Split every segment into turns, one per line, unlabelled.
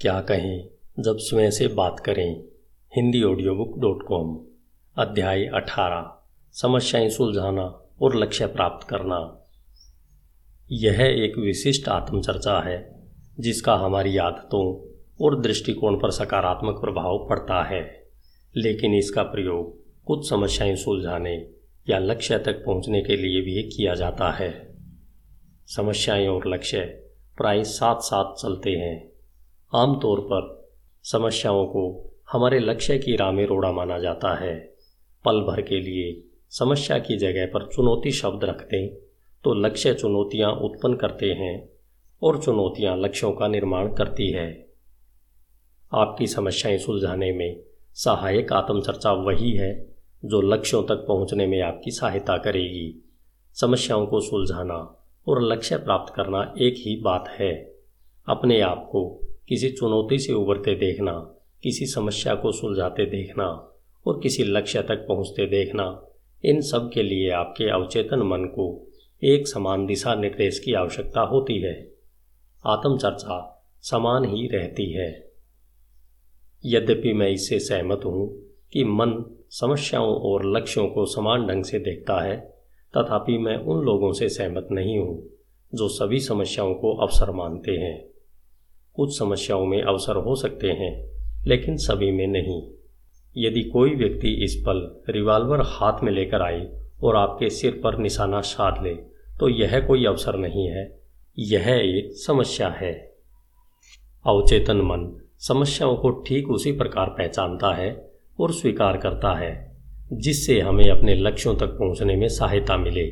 क्या कहें, जब स्वयं से बात करें। Hindi audio book dot com अध्याय अठारह, समस्याएँ सुलझाना और लक्ष्य प्राप्त करना। यह एक विशिष्ट आत्मचर्चा है, जिसका हमारी आदतों और दृष्टिकोण पर सकारात्मक प्रभाव पड़ता है। लेकिन इसका प्रयोग कुछ समस्याएँ सुलझाने या लक्ष्य तक पहुँचने के लिए भी किया जाता है। समस्याएँ और लक्ष्य प्राय साथ साथ चलते हैं। आमतौर पर समस्याओं को हमारे लक्ष्य की राह में रोड़ा माना जाता है। पल भर के लिए समस्या की जगह पर चुनौती शब्द रख दें तो लक्ष्य चुनौतियाँ उत्पन्न करते हैं और चुनौतियाँ लक्ष्यों का निर्माण करती है। आपकी समस्याएँ सुलझाने में सहायक आत्मचर्चा वही है जो लक्ष्यों तक पहुँचने में आपकी सहायता करेगी। समस्याओं को सुलझाना और लक्ष्य प्राप्त करना एक ही बात है। अपने आप को किसी चुनौती से उभरते देखना, किसी समस्या को सुलझाते देखना और किसी लक्ष्य तक पहुँचते देखना, इन सब के लिए आपके अवचेतन मन को एक समान दिशा निर्देश की आवश्यकता होती है। आत्मचर्चा समान ही रहती है। यद्यपि मैं इससे सहमत हूँ कि मन समस्याओं और लक्ष्यों को समान ढंग से देखता है, तथापि मैं उन लोगों से सहमत नहीं हूँ जो सभी समस्याओं को अवसर मानते हैं। कुछ समस्याओं में अवसर हो सकते हैं, लेकिन सभी में नहीं। यदि कोई व्यक्ति इस पल रिवाल्वर हाथ में लेकर आए और आपके सिर पर निशाना साध ले तो यह कोई अवसर नहीं है। यह एक समस्या है। अवचेतन मन समस्याओं को ठीक उसी प्रकार पहचानता है और स्वीकार करता है, जिससे हमें अपने लक्ष्यों तक पहुँचने में सहायता मिले।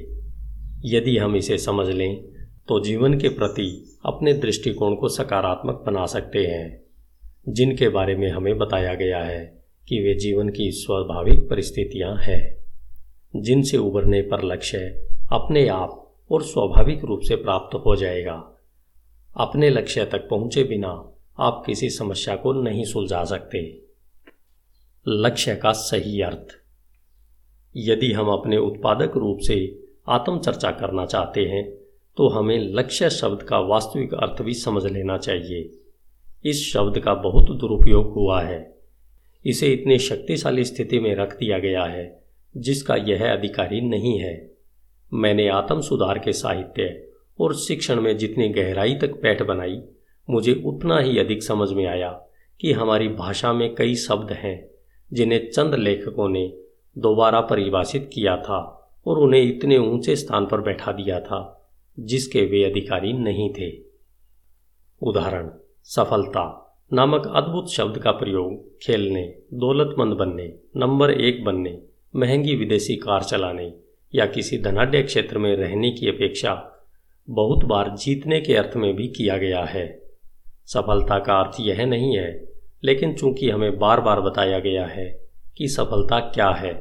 यदि हम इसे समझ लें तो जीवन के प्रति अपने दृष्टिकोण को सकारात्मक बना सकते हैं, जिनके बारे में हमें बताया गया है कि वे जीवन की स्वाभाविक परिस्थितियाँ हैं, जिनसे उभरने पर लक्ष्य अपने आप और स्वाभाविक रूप से प्राप्त हो जाएगा। अपने लक्ष्य तक पहुँचे बिना आप किसी समस्या को नहीं सुलझा सकते। लक्ष्य का सही अर्थ। यदि हम अपने उत्पादक रूप से आत्मचर्चा करना चाहते हैं तो हमें लक्ष्य शब्द का वास्तविक अर्थ भी समझ लेना चाहिए। इस शब्द का बहुत दुरुपयोग हुआ है। इसे इतनी शक्तिशाली स्थिति में रख दिया गया है, जिसका यह अधिकारी नहीं है। मैंने आत्म सुधार के साहित्य और शिक्षण में जितनी गहराई तक पैठ बनाई, मुझे उतना ही अधिक समझ में आया कि हमारी भाषा में कई शब्द हैं, जिन्हें चंद लेखकों ने दोबारा परिभाषित किया था और उन्हें इतने ऊँचे स्थान पर बैठा दिया था। जिसके वे अधिकारी नहीं थे। उदाहरण, सफलता नामक अद्भुत शब्द का प्रयोग खेलने, दौलतमंद बनने, नंबर एक बनने, महँगी विदेशी कार चलाने या किसी धनाढ़ क्षेत्र में रहने की अपेक्षा बहुत बार जीतने के अर्थ में भी किया गया है। सफलता का अर्थ यह नहीं है, लेकिन चूँकि हमें बार बार बताया गया है कि सफलता क्या है,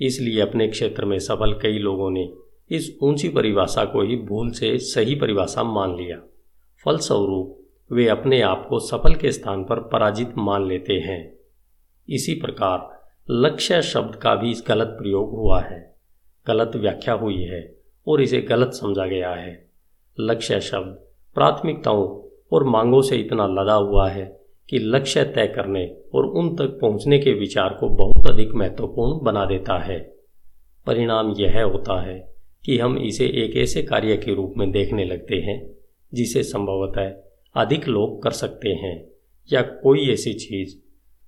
इसलिए अपने क्षेत्र में सफल कई लोगों ने इस ऊँची परिभाषा को ही भूल से सही परिभाषा मान लिया। फलस्वरूप, वे अपने आप को सफल के स्थान पर पराजित मान लेते हैं। इसी प्रकार, लक्ष्य शब्द का भी गलत प्रयोग हुआ है। गलत व्याख्या हुई है और इसे गलत समझा गया है। लक्ष्य शब्द प्राथमिकताओं और मांगों से इतना लदा हुआ है कि लक्ष्य तय करने और उन तक पहुँचने के विचार को बहुत अधिक महत्वपूर्ण बना देता है। परिणाम यह होता है कि हम इसे एक ऐसे कार्य के रूप में देखने लगते हैं, जिसे संभवतः अधिक लोग कर सकते हैं, या कोई ऐसी चीज़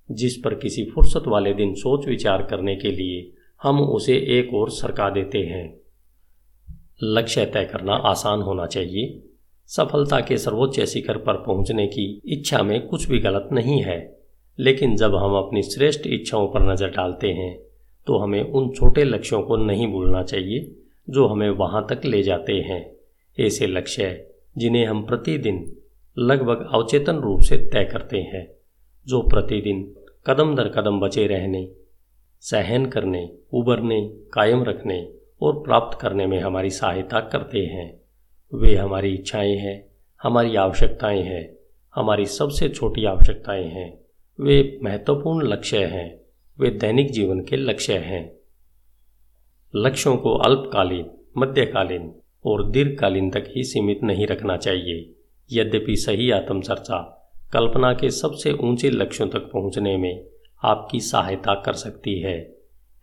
जिस पर किसी फुर्सत वाले दिन सोच विचार करने के लिए हम उसे एक और सरका देते हैं। लक्ष्य तय करना आसान होना चाहिए। सफलता के सर्वोच्च शिखर पर पहुँचने की इच्छा में कुछ भी गलत नहीं है, लेकिन जब हम अपनी श्रेष्ठ इच्छाओं पर नज़र डालते हैं तो हमें उन छोटे लक्ष्यों को नहीं भूलना चाहिए जो हमें वहाँ तक ले जाते हैं। ऐसे लक्ष्य जिन्हें हम प्रतिदिन लगभग अवचेतन रूप से तय करते हैं, जो प्रतिदिन कदम दर कदम बचे रहने, सहन करने, उबरने, कायम रखने और प्राप्त करने में हमारी सहायता करते हैं। वे हमारी इच्छाएँ हैं, हमारी आवश्यकताएँ हैं, हमारी सबसे छोटी आवश्यकताएँ हैं। वे महत्वपूर्ण लक्ष्य हैं, वे दैनिक जीवन के लक्ष्य हैं। लक्ष्यों को अल्पकालीन, मध्यकालीन और दीर्घकालीन तक ही सीमित नहीं रखना चाहिए। यद्यपि सही आत्मचर्चा कल्पना के सबसे ऊँचे लक्ष्यों तक पहुँचने में आपकी सहायता कर सकती है।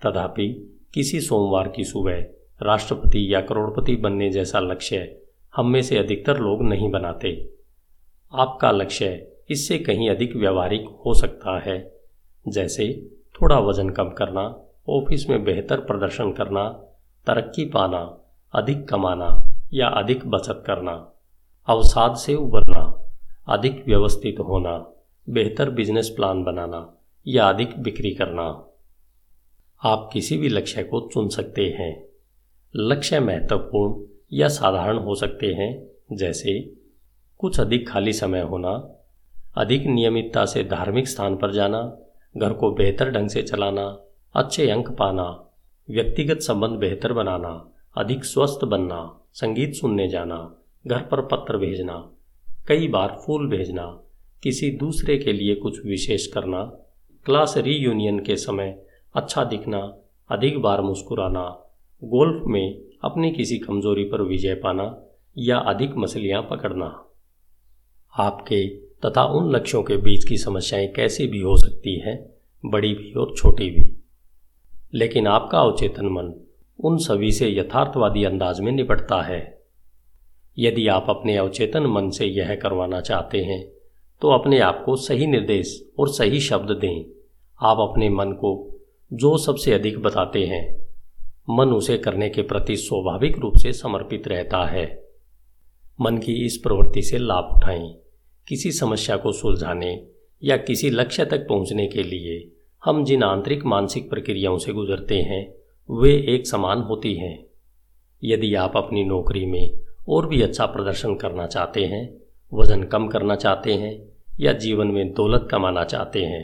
तथापि, किसी सोमवार की सुबह राष्ट्रपति या करोड़पति बनने जैसा लक्ष्य हम में से अधिकतर लोग नहीं बनाते। आपका लक्ष्य इससे कहीं अधिक व्यवहारिक हो सकता है, जैसे थोड़ा वज़न कम करना ऑफ़िस में बेहतर प्रदर्शन करना, तरक्की पाना, अधिक कमाना या अधिक बचत करना, अवसाद से उबरना, अधिक व्यवस्थित होना, बेहतर बिज़नेस प्लान बनाना या अधिक बिक्री करना। आप किसी भी लक्ष्य को चुन सकते हैं। लक्ष्य महत्वपूर्ण या साधारण हो सकते हैं, जैसे कुछ अधिक खाली समय होना, अधिक नियमितता से धार्मिक स्थान पर जाना, घर को बेहतर ढंग से चलाना अच्छे अंक पाना, व्यक्तिगत संबंध बेहतर बनाना, अधिक स्वस्थ बनना, संगीत सुनने जाना, घर पर पत्र भेजना, कई बार फूल भेजना, किसी दूसरे के लिए कुछ विशेष करना, क्लास रीयूनियन के समय अच्छा दिखना, अधिक बार मुस्कुराना, गोल्फ में अपनी किसी कमज़ोरी पर विजय पाना या अधिक मछलियाँ पकड़ना। आपके तथा उन लक्ष्यों के बीच की समस्याएँ कैसी भी हो सकती हैं, बड़ी भी और छोटी भी। लेकिन आपका अवचेतन मन उन सभी से यथार्थवादी अंदाज में निपटता है। यदि आप अपने अवचेतन मन से यह करवाना चाहते हैं तो अपने आप को सही निर्देश और सही शब्द दें। आप अपने मन को जो सबसे अधिक बताते हैं, मन उसे करने के प्रति स्वाभाविक रूप से समर्पित रहता है। मन की इस प्रवृत्ति से लाभ उठाएँ। किसी समस्या को सुलझाने या किसी लक्ष्य तक पहुँचने के लिए हम जिन आंतरिक मानसिक प्रक्रियाओं से गुजरते हैं, वे एक समान होती हैं। यदि आप अपनी नौकरी में और भी अच्छा प्रदर्शन करना चाहते हैं, वज़न कम करना चाहते हैं या जीवन में दौलत कमाना चाहते हैं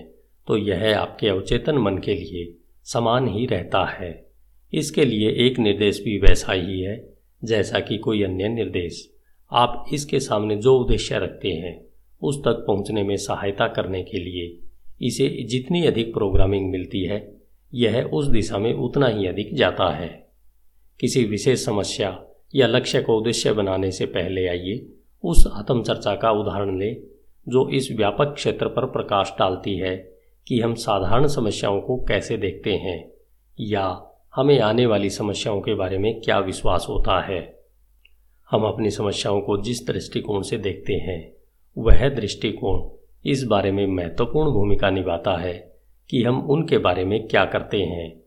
तो यह आपके अवचेतन मन के लिए समान ही रहता है। इसके लिए एक निर्देश भी वैसा ही है, जैसा कि कोई अन्य निर्देश। आप इसके सामने जो उद्देश्य रखते हैं, उस तक पहुँचने में सहायता करने के लिए इसे जितनी अधिक प्रोग्रामिंग मिलती है, यह उस दिशा में उतना ही अधिक जाता है। किसी विशेष समस्या या लक्ष्य को उद्देश्य बनाने से पहले आइए, उस आत्मचर्चा का उदाहरण लें, जो इस व्यापक क्षेत्र पर प्रकाश डालती है कि हम साधारण समस्याओं को कैसे देखते हैं, या हमें आने वाली समस्याओं के बारे में क्या विश्वास होता है। हम अपनी समस्याओं को जिस दृष्टिकोण से देखते हैं, वह दृष्टिकोण इस बारे में महत्वपूर्ण भूमिका निभाता है कि हम उनके बारे में क्या करते हैं,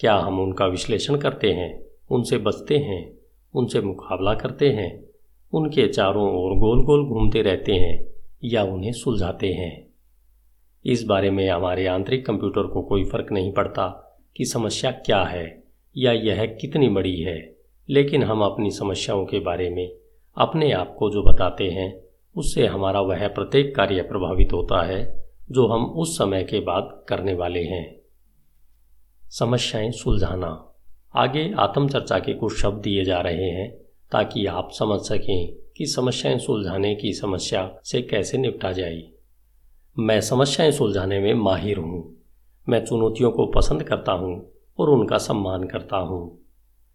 क्या हम उनका विश्लेषण करते हैं, उनसे बचते हैं, उनसे मुकाबला करते हैं, उनके चारों ओर गोल गोल घूमते रहते हैं या उन्हें सुलझाते हैं। इस बारे में हमारे आंतरिक कंप्यूटर को कोई फ़र्क नहीं पड़ता कि समस्या क्या है या यह कितनी बड़ी है, लेकिन हम अपनी समस्याओं के बारे में अपने आप को जो बताते हैं उससे हमारा वह प्रत्येक कार्य प्रभावित होता है, जो हम उस समय के बाद करने वाले हैं। समस्याएँ सुलझाना। आगे आत्मचर्चा के कुछ शब्द दिए जा रहे हैं, ताकि आप समझ सकें कि समस्याएँ सुलझाने की समस्या से कैसे निपटा जाए। मैं समस्याएँ सुलझाने में माहिर हूँ। मैं चुनौतियों को पसंद करता हूँ और उनका सम्मान करता हूँ।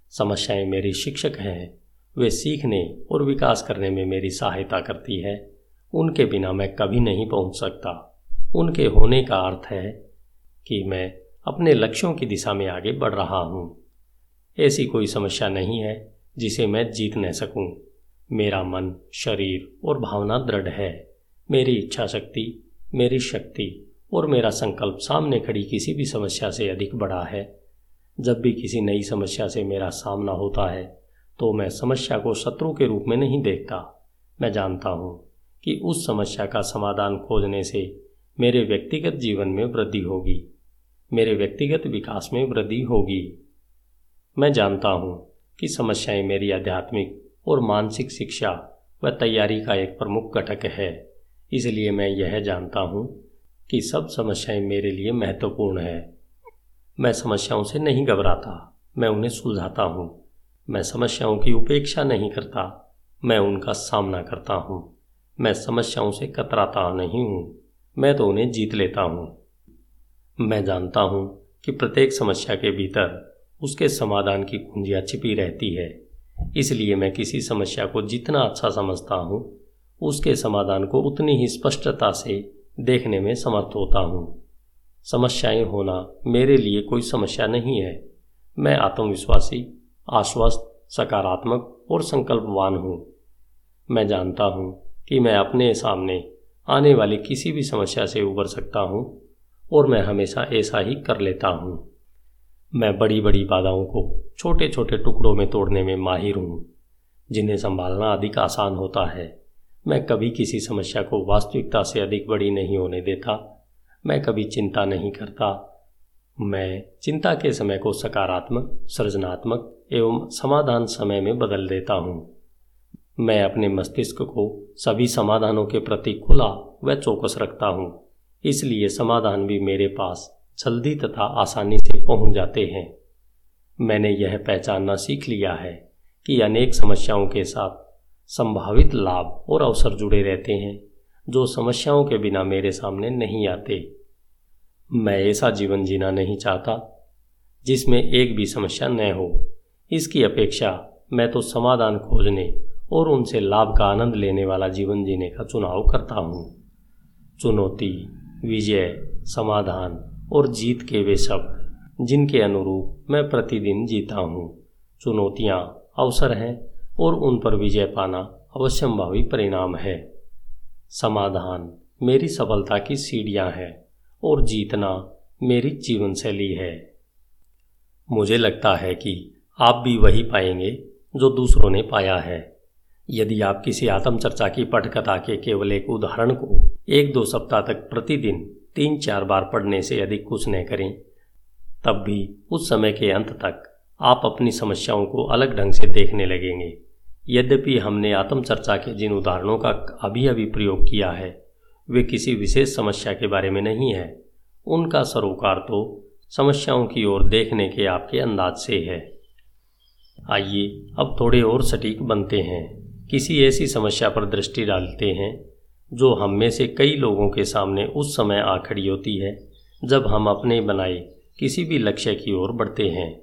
समस्याएँ मेरी शिक्षक हैं वे सीखने और विकास करने में मेरी सहायता करती है। उनके बिना मैं कभी नहीं पहुँच सकता। उनके होने का अर्थ है कि मैं अपने लक्ष्यों की दिशा में आगे बढ़ रहा हूँ। ऐसी कोई समस्या नहीं है जिसे मैं जीत न सकूँ। मेरा मन, शरीर और भावना दृढ़ है। मेरी इच्छा शक्ति, मेरी शक्ति और मेरा संकल्प सामने खड़ी किसी भी समस्या से अधिक बड़ा है। जब भी किसी नई समस्या से मेरा सामना होता है तो मैं समस्या को शत्रु के रूप में नहीं देखता। मैं जानता हूँ कि उस समस्या का समाधान खोजने से मेरे व्यक्तिगत जीवन में वृद्धि होगी, मेरे व्यक्तिगत विकास में वृद्धि होगी। मैं जानता हूँ कि समस्याएँ मेरी आध्यात्मिक और मानसिक शिक्षा व तैयारी का एक प्रमुख घटक है, इसलिए मैं यह जानता हूँ कि सब समस्याएँ मेरे लिए महत्वपूर्ण है। मैं समस्याओं से नहीं घबराता, मैं उन्हें सुलझाता हूँ। मैं समस्याओं की उपेक्षा नहीं करता, मैं उनका सामना करता हूँ। मैं समस्याओं से कतराता नहीं हूँ, मैं तो उन्हें जीत लेता हूँ। मैं जानता हूँ कि प्रत्येक समस्या के भीतर उसके समाधान की कुंजियाँ छिपी रहती है। इसलिए मैं किसी समस्या को जितना अच्छा समझता हूँ, उसके समाधान को उतनी ही स्पष्टता से देखने में समर्थ होता हूँ। समस्याएँ होना मेरे लिए कोई समस्या नहीं है। मैं आत्मविश्वासी आश्वस्त, सकारात्मक और संकल्पवान हूँ। मैं जानता हूँ कि मैं अपने सामने आने वाली किसी भी समस्या से उबर सकता हूँ और मैं हमेशा ऐसा ही कर लेता हूँ। मैं बड़ी बड़ी बाधाओं को छोटे छोटे टुकड़ों में तोड़ने में माहिर हूँ, जिन्हें संभालना अधिक आसान होता है। मैं कभी किसी समस्या को वास्तविकता से अधिक बड़ी नहीं होने देता। मैं कभी चिंता नहीं करता। मैं चिंता के समय को सकारात्मक, सृजनात्मक एवं समाधान समय में बदल देता हूँ। मैं अपने मस्तिष्क को सभी समाधानों के प्रति खुला व चौकस रखता हूँ। इसलिए समाधान भी मेरे पास जल्दी तथा आसानी से पहुँच जाते हैं। मैंने यह पहचानना सीख लिया है कि अनेक समस्याओं के साथ संभावित लाभ और अवसर जुड़े रहते हैं, जो समस्याओं के बिना मेरे सामने नहीं आते। मैं ऐसा जीवन जीना नहीं चाहता, जिसमें एक भी समस्या न हो। इसकी अपेक्षा मैं तो समाधान खोजने और उनसे लाभ का आनंद लेने वाला जीवन जीने का चुनाव करता हूँ। चुनौती, विजय, समाधान और जीत के वे शब्द, जिनके अनुरूप मैं प्रतिदिन जीता हूँ। चुनौतियाँ अवसर हैं और उन पर विजय पाना अवश्यंभावी परिणाम है। समाधान मेरी सफलता की सीढ़ियाँ हैं। और जीतना मेरी जीवन शैली है। मुझे लगता है कि आप भी वही पाएँगे जो दूसरों ने पाया है। यदि आप किसी आत्मचर्चा की पटकथा के केवल एक उदाहरण को एक दो सप्ताह तक प्रतिदिन तीन चार बार पढ़ने से अधिक कुछ न करें, तब भी उस समय के अंत तक आप अपनी समस्याओं को अलग ढंग से देखने लगेंगे। यद्यपि हमने आत्मचर्चा के जिन उदाहरणों का अभी अभी प्रयोग किया है वे किसी विशेष समस्या के बारे में नहीं है। उनका सरोकार तो समस्याओं की ओर देखने के आपके अंदाज से है। आइए अब थोड़े और सटीक बनते हैं। किसी ऐसी समस्या पर दृष्टि डालते हैं, जो हम में से कई लोगों के सामने उस समय आ खड़ी होती है, जब हम अपने बनाए किसी भी लक्ष्य की ओर बढ़ते हैं।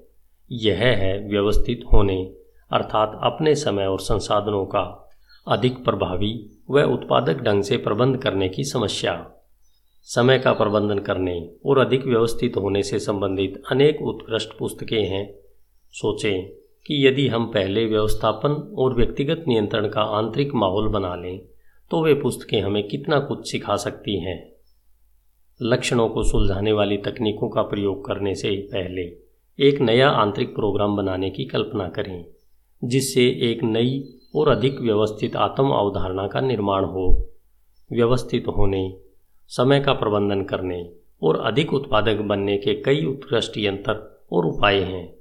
यह है व्यवस्थित होने, अर्थात अपने समय और संसाधनों का अधिक प्रभावी व उत्पादक ढंग से प्रबंध करने की समस्या। समय का प्रबंधन करने और अधिक व्यवस्थित होने से संबंधित अनेक उत्कृष्ट पुस्तकें हैं। सोचें कि यदि हम पहले व्यवस्थापन और व्यक्तिगत नियंत्रण का आंतरिक माहौल बना लें तो वे पुस्तकें हमें कितना कुछ सिखा सकती हैं। लक्षणों को सुलझाने वाली तकनीकों का प्रयोग करने से पहले एक नया आंतरिक प्रोग्राम बनाने की कल्पना करें, जिससे एक नई और अधिक व्यवस्थित आत्म अवधारणा का निर्माण हो। व्यवस्थित होने, समय का प्रबंधन करने और अधिक उत्पादक बनने के कई उत्कृष्ट यंत्र और उपाय हैं।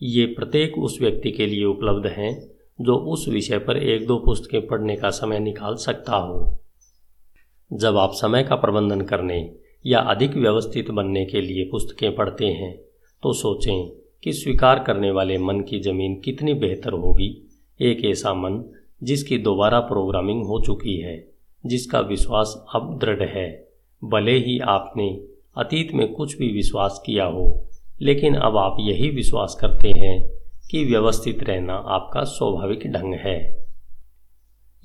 ये प्रत्येक उस व्यक्ति के लिए उपलब्ध हैं जो उस विषय पर एक दो पुस्तकें पढ़ने का समय निकाल सकता हो। जब आप समय का प्रबंधन करने या अधिक व्यवस्थित बनने के लिए पुस्तकें पढ़ते हैं तो सोचें कि स्वीकार करने वाले मन की ज़मीन कितनी बेहतर होगी। एक ऐसा मन जिसकी दोबारा प्रोग्रामिंग हो चुकी है, जिसका विश्वास अब दृढ़ है। भले ही आपने अतीत में कुछ भी विश्वास किया हो, लेकिन अब आप यही विश्वास करते हैं कि व्यवस्थित रहना आपका स्वाभाविक ढंग है।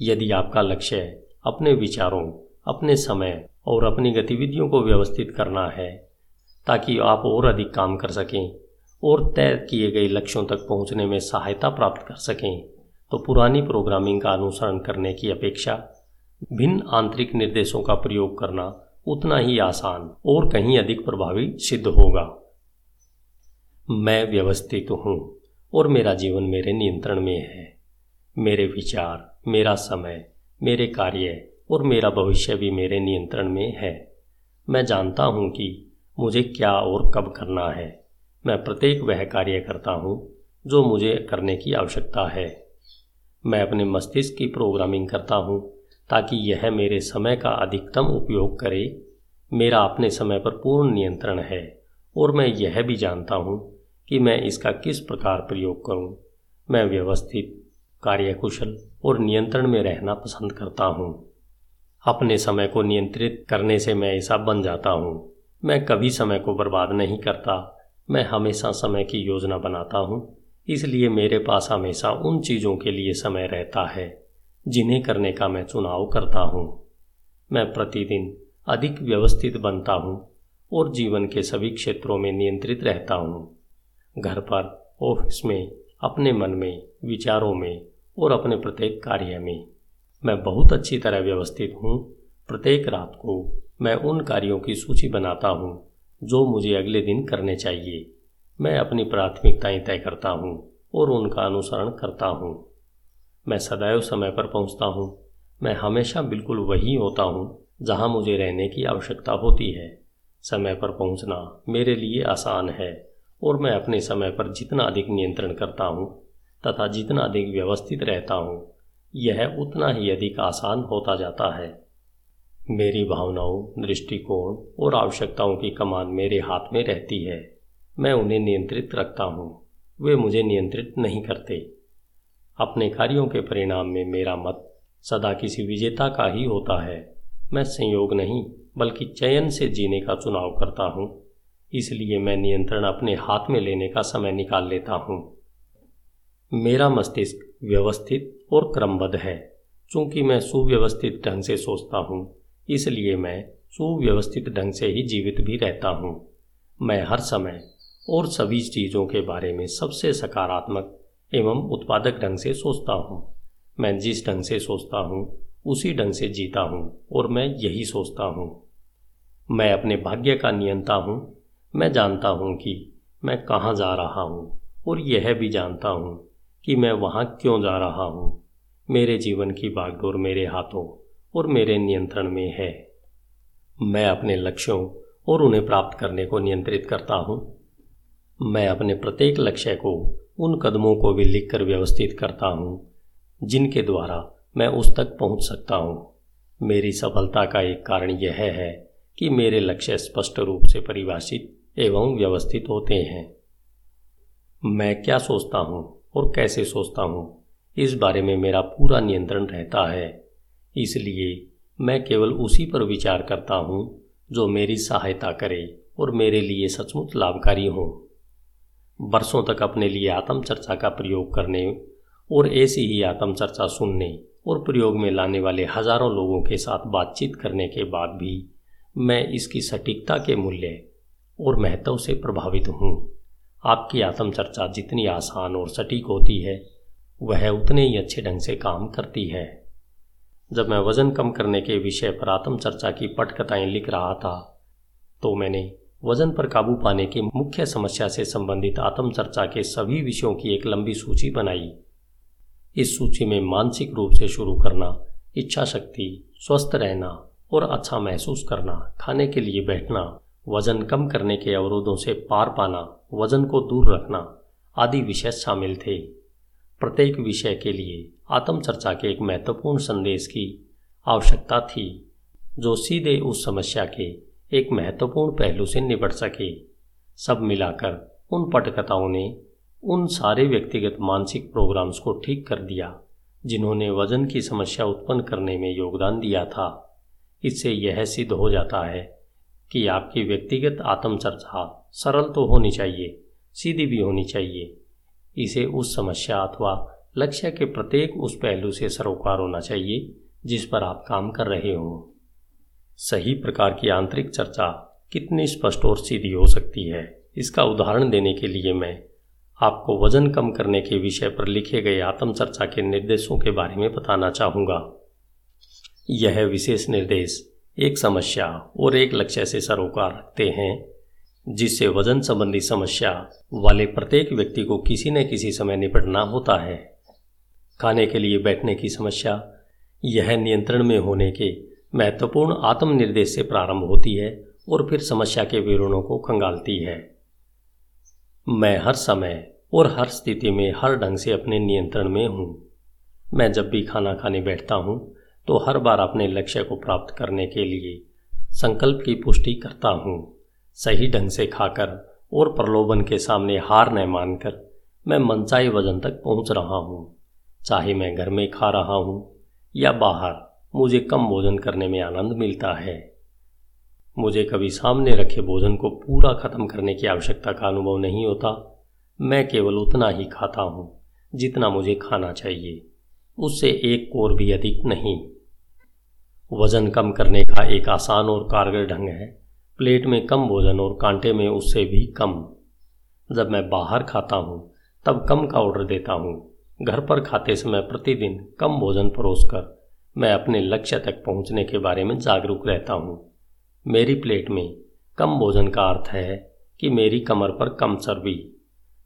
यदि आपका लक्ष्य अपने विचारों, अपने समय और अपनी गतिविधियों को व्यवस्थित करना है, ताकि आप और अधिक काम कर सकें और तय किए गए लक्ष्यों तक पहुँचने में सहायता प्राप्त कर सकें तो पुरानी प्रोग्रामिंग का अनुसरण करने की अपेक्षा भिन्न आंतरिक निर्देशों का प्रयोग करना उतना ही आसान और कहीं अधिक प्रभावी सिद्ध होगा। मैं व्यवस्थित हूँ और मेरा जीवन मेरे नियंत्रण में है। मेरे विचार, मेरा समय, मेरे कार्य और मेरा भविष्य भी मेरे नियंत्रण में है। मैं जानता हूँ कि मुझे क्या और कब करना है। मैं प्रत्येक वह कार्य करता हूँ जो मुझे करने की आवश्यकता है। मैं अपने मस्तिष्क की प्रोग्रामिंग करता हूँ, ताकि यह मेरे समय का अधिकतम उपयोग करे। मेरा अपने समय पर पूर्ण नियंत्रण है, और मैं यह भी जानता हूँ कि मैं इसका किस प्रकार प्रयोग करूँ। मैं व्यवस्थित, कार्यकुशल और नियंत्रण में रहना पसंद करता हूँ। अपने समय को नियंत्रित करने से मैं ऐसा बन जाता हूँ। मैं कभी समय को बर्बाद नहीं करता। मैं हमेशा समय की योजना बनाता हूँ। इसलिए मेरे पास हमेशा उन चीज़ों के लिए समय रहता है, जिन्हें करने का मैं चुनाव करता हूँ। मैं प्रतिदिन अधिक व्यवस्थित बनता हूँ और जीवन के सभी क्षेत्रों में नियंत्रित रहता हूँ। घर पर, ऑफ़िस में, अपने मन में, विचारों में और अपने प्रत्येक कार्य में। मैं बहुत अच्छी तरह व्यवस्थित हूँ। प्रत्येक रात को मैं उन कार्यों की सूची बनाता हूँ, जो मुझे अगले दिन करने चाहिए। मैं अपनी प्राथमिकताएँ तय करता हूँ और उनका अनुसरण करता हूँ। मैं सदैव समय पर पहुँचता हूँ। मैं हमेशा बिल्कुल वही होता हूँ जहाँ मुझे रहने की आवश्यकता होती है। समय पर पहुँचना मेरे लिए आसान है और मैं अपने समय पर जितना अधिक नियंत्रण करता हूँ तथा जितना अधिक व्यवस्थित रहता हूँ, यह उतना ही अधिक आसान होता जाता है। मेरी भावनाओं, दृष्टिकोण और आवश्यकताओं की कमान मेरे हाथ में रहती है। मैं उन्हें नियंत्रित रखता हूँ। वे मुझे नियंत्रित नहीं करते। अपने कार्यों के परिणाम में मेरा मत सदा किसी विजेता का ही होता है। मैं संयोग नहीं, बल्कि चयन से जीने का चुनाव करता हूँ। इसलिए मैं नियंत्रण अपने हाथ में लेने का समय निकाल लेता हूँ। मेरा मस्तिष्क व्यवस्थित और क्रमबद्ध है। चूँकि मैं सुव्यवस्थित ढंग से सोचता हूँ, इसलिए मैं सुव्यवस्थित ढंग से ही जीवित भी रहता हूँ। मैं हर समय और सभी चीज़ों के बारे में सबसे सकारात्मक एवं उत्पादक ढंग से सोचता हूँ। मैं जिस ढंग से सोचता हूँ, उसी ढंग से जीता हूँ और मैं यही सोचता हूँ। मैं अपने भाग्य का नियंता हूँ। मैं जानता हूँ कि मैं कहाँ जा रहा हूँ और यह भी जानता हूँ कि मैं वहाँ क्यों जा रहा हूँ। मेरे जीवन की बागडोर मेरे हाथों और मेरे नियंत्रण में है। मैं अपने लक्ष्यों और उन्हें प्राप्त करने को नियंत्रित करता हूँ। मैं अपने प्रत्येक लक्ष्य को, उन कदमों को भी लिखकर व्यवस्थित करता हूँ, जिनके द्वारा मैं उस तक पहुँच सकता हूँ। मेरी सफलता का एक कारण यह है कि मेरे लक्ष्य स्पष्ट रूप से परिभाषित एवं व्यवस्थित होते हैं। मैं क्या सोचता हूँ और कैसे सोचता हूँ, इस बारे में मेरा पूरा नियंत्रण रहता है। इसलिए मैं केवल उसी पर विचार करता हूँ, जो मेरी सहायता करे और मेरे लिए सचमुच लाभकारी हो। वर्षों तक अपने लिए आत्मचर्चा का प्रयोग करने और ऐसी ही आत्मचर्चा सुनने और प्रयोग में लाने वाले हज़ारों लोगों के साथ बातचीत करने के बाद भी मैं इसकी सटीकता के मूल्य और महत्व से प्रभावित हूँ। आपकी आत्मचर्चा जितनी आसान और सटीक होती है, वह उतने ही अच्छे ढंग से काम करती है। जब मैं वज़न कम करने के विषय पर आत्मचर्चा की पटकथाएँ लिख रहा था तो मैंने वज़न पर काबू पाने के मुख्य समस्या से संबंधित आत्मचर्चा के सभी विषयों की एक लंबी सूची बनाई। इस सूची में मानसिक रूप से शुरू करना इच्छा शक्ति स्वस्थ रहना और अच्छा महसूस करना, खाने के लिए बैठना, वज़न कम करने के अवरोधों से पार पाना, वज़न को दूर रखना आदि विषय शामिल थे। प्रत्येक विषय के लिए आत्मचर्चा के एक महत्वपूर्ण संदेश की आवश्यकता थी, जो सीधे उस समस्या के एक महत्वपूर्ण पहलू से निपट सके। सब मिलाकर उन पटकथाओं ने उन सारे व्यक्तिगत मानसिक प्रोग्राम्स को ठीक कर दिया, जिन्होंने वज़न की समस्या उत्पन्न करने में योगदान दिया था। इससे यह सिद्ध हो जाता है कि आपकी व्यक्तिगत आत्मचर्चा सरल तो होनी चाहिए, सीधी भी होनी चाहिए। इसे उस समस्या अथवा लक्ष्य के प्रत्येक उस पहलू से सरोकार होना चाहिए, जिस पर आप काम कर रहे हो। सही प्रकार की आंतरिक चर्चा कितनी स्पष्ट और सीधी हो सकती है, इसका उदाहरण देने के लिए मैं आपको वज़न कम करने के विषय पर लिखे गए आत्मचर्चा के निर्देशों के बारे में बताना चाहूँगा। यह विशेष निर्देश एक समस्या और एक लक्ष्य से सरोकार रखते हैं, जिससे वज़न संबंधी समस्या वाले प्रत्येक व्यक्ति को किसी न किसी समय निपटना होता है। खाने के लिए बैठने की समस्या, यह नियंत्रण में होने के महत्वपूर्ण आत्मनिर्देश से प्रारंभ होती है और फिर समस्या के विवरणों को खंगालती है। मैं हर समय और हर स्थिति में हर ढंग से अपने नियंत्रण में हूँ। मैं जब भी खाना खाने बैठता हूँ तो हर बार अपने लक्ष्य को प्राप्त करने के लिए संकल्प की पुष्टि करता हूँ। सही ढंग से खाकर और प्रलोभन के सामने हार न मानकर मैं मनचाही वज़न तक पहुँच रहा हूँ। चाहे मैं घर में खा रहा हूँ या बाहर मुझे कम भोजन करने में आनंद मिलता है। मुझे कभी सामने रखे भोजन को पूरा खत्म करने की आवश्यकता का अनुभव नहीं होता। मैं केवल उतना ही खाता हूँ, जितना मुझे खाना चाहिए। उससे एक कोर भी अधिक नहीं। वज़न कम करने का एक आसान और कारगर ढंग है। प्लेट में कम भोजन और कांटे में उससे भी कम। जब मैं बाहर खाता हूँ, तब कम का ऑर्डर देता हूँ। घर पर खाते समय प्रतिदिन कम भोजन परोसकर मैं अपने लक्ष्य तक पहुँचने के बारे में जागरूक रहता हूँ। मेरी प्लेट में कम भोजन का अर्थ है कि मेरी कमर पर कम चर्बी।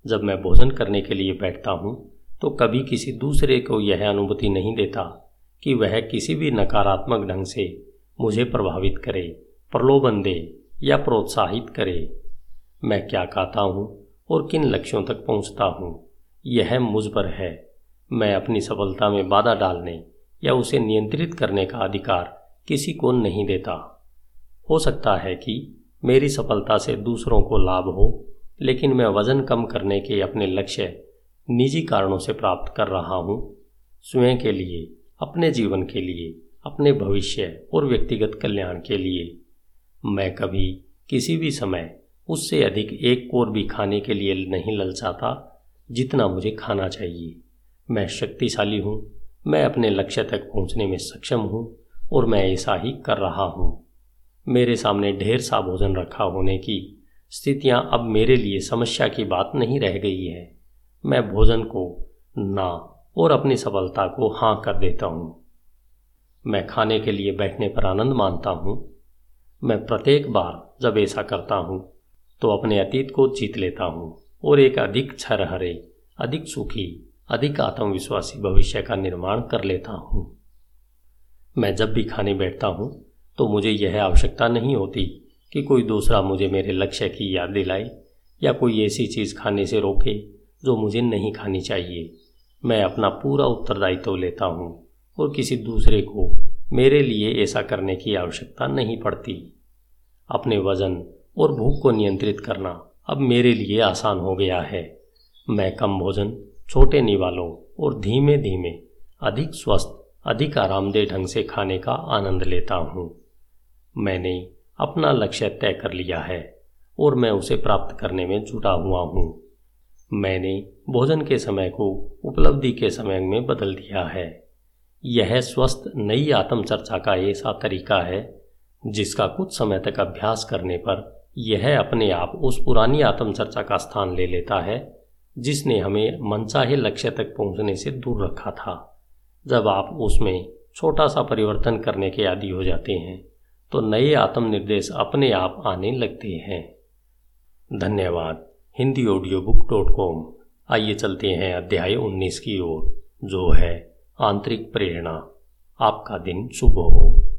जब मैं भोजन करने के लिए बैठता हूँ तो कभी किसी दूसरे को यह अनुभूति नहीं देता कि वह किसी भी नकारात्मक ढंग से मुझे प्रभावित करे, प्रलोभन दे या प्रोत्साहित करे। मैं क्या खाता हूँ और किन लक्ष्यों तक पहुँचता हूँ, यह मुझ पर है। मैं अपनी सफलता में बाधा डालने या उसे नियंत्रित करने का अधिकार किसी को नहीं देता। हो सकता है कि मेरी सफलता से दूसरों को लाभ हो, लेकिन मैं वज़न कम करने के अपने लक्ष्य निजी कारणों से प्राप्त कर रहा हूँ। स्वयं के लिए, अपने जीवन के लिए, अपने भविष्य और व्यक्तिगत कल्याण के लिए। मैं कभी किसी भी समय उससे अधिक एक कोर भी खाने के लिए नहीं ललचाता जितना मुझे खाना चाहिए। मैं शक्तिशाली हूँ मैं अपने लक्ष्य तक पहुँचने में सक्षम हूँ और मैं ऐसा ही कर रहा हूँ। मेरे सामने ढेर सा भोजन रखा होने की स्थितियाँ अब मेरे लिए समस्या की बात नहीं रह गई है। मैं भोजन को ना और अपनी सफलता को हाँ कर देता हूँ। मैं खाने के लिए बैठने पर आनंद मानता हूँ। मैं प्रत्येक बार जब ऐसा करता हूँ तो अपने अतीत को जीत लेता हूँ और एक अधिक छरहरे, अधिक सुखी अधिक आत्मविश्वासी भविष्य का निर्माण कर लेता हूँ। मैं जब भी खाने बैठता हूँ तो मुझे यह आवश्यकता नहीं होती कि कोई दूसरा मुझे मेरे लक्ष्य की याद दिलाए या कोई ऐसी चीज़ खाने से रोके जो मुझे नहीं खानी चाहिए। मैं अपना पूरा उत्तरदायित्व लेता हूँ और किसी दूसरे को मेरे लिए ऐसा करने की आवश्यकता नहीं पड़ती। अपने वज़न और भूख को नियंत्रित करना अब मेरे लिए आसान हो गया है। मैं कम भोजन छोटे निवालों और धीमे धीमे अधिक स्वस्थ, अधिक आरामदेह ढंग से खाने का आनंद लेता हूँ। मैंने अपना लक्ष्य तय कर लिया है और मैं उसे प्राप्त करने में जुटा हुआ हूँ। मैंने भोजन के समय को उपलब्धि के समय में बदल दिया है। यह स्वस्थ, नई आत्मचर्चा का ऐसा तरीका है जिसका कुछ समय तक अभ्यास करने पर यह अपने आप उस पुरानी आत्मचर्चा का स्थान ले लेता है जिसने हमें मनचाहे लक्ष्य तक पहुँचने से दूर रखा था। जब आप उसमें छोटा सा परिवर्तन करने के आदि हो जाते हैं तो नए आत्मनिर्देश अपने आप आने लगते हैं। धन्यवाद। Hindi audio book dot com आइए चलते हैं अध्याय उन्नीस की ओर, जो है आंतरिक प्रेरणा। आपका दिन शुभ हो।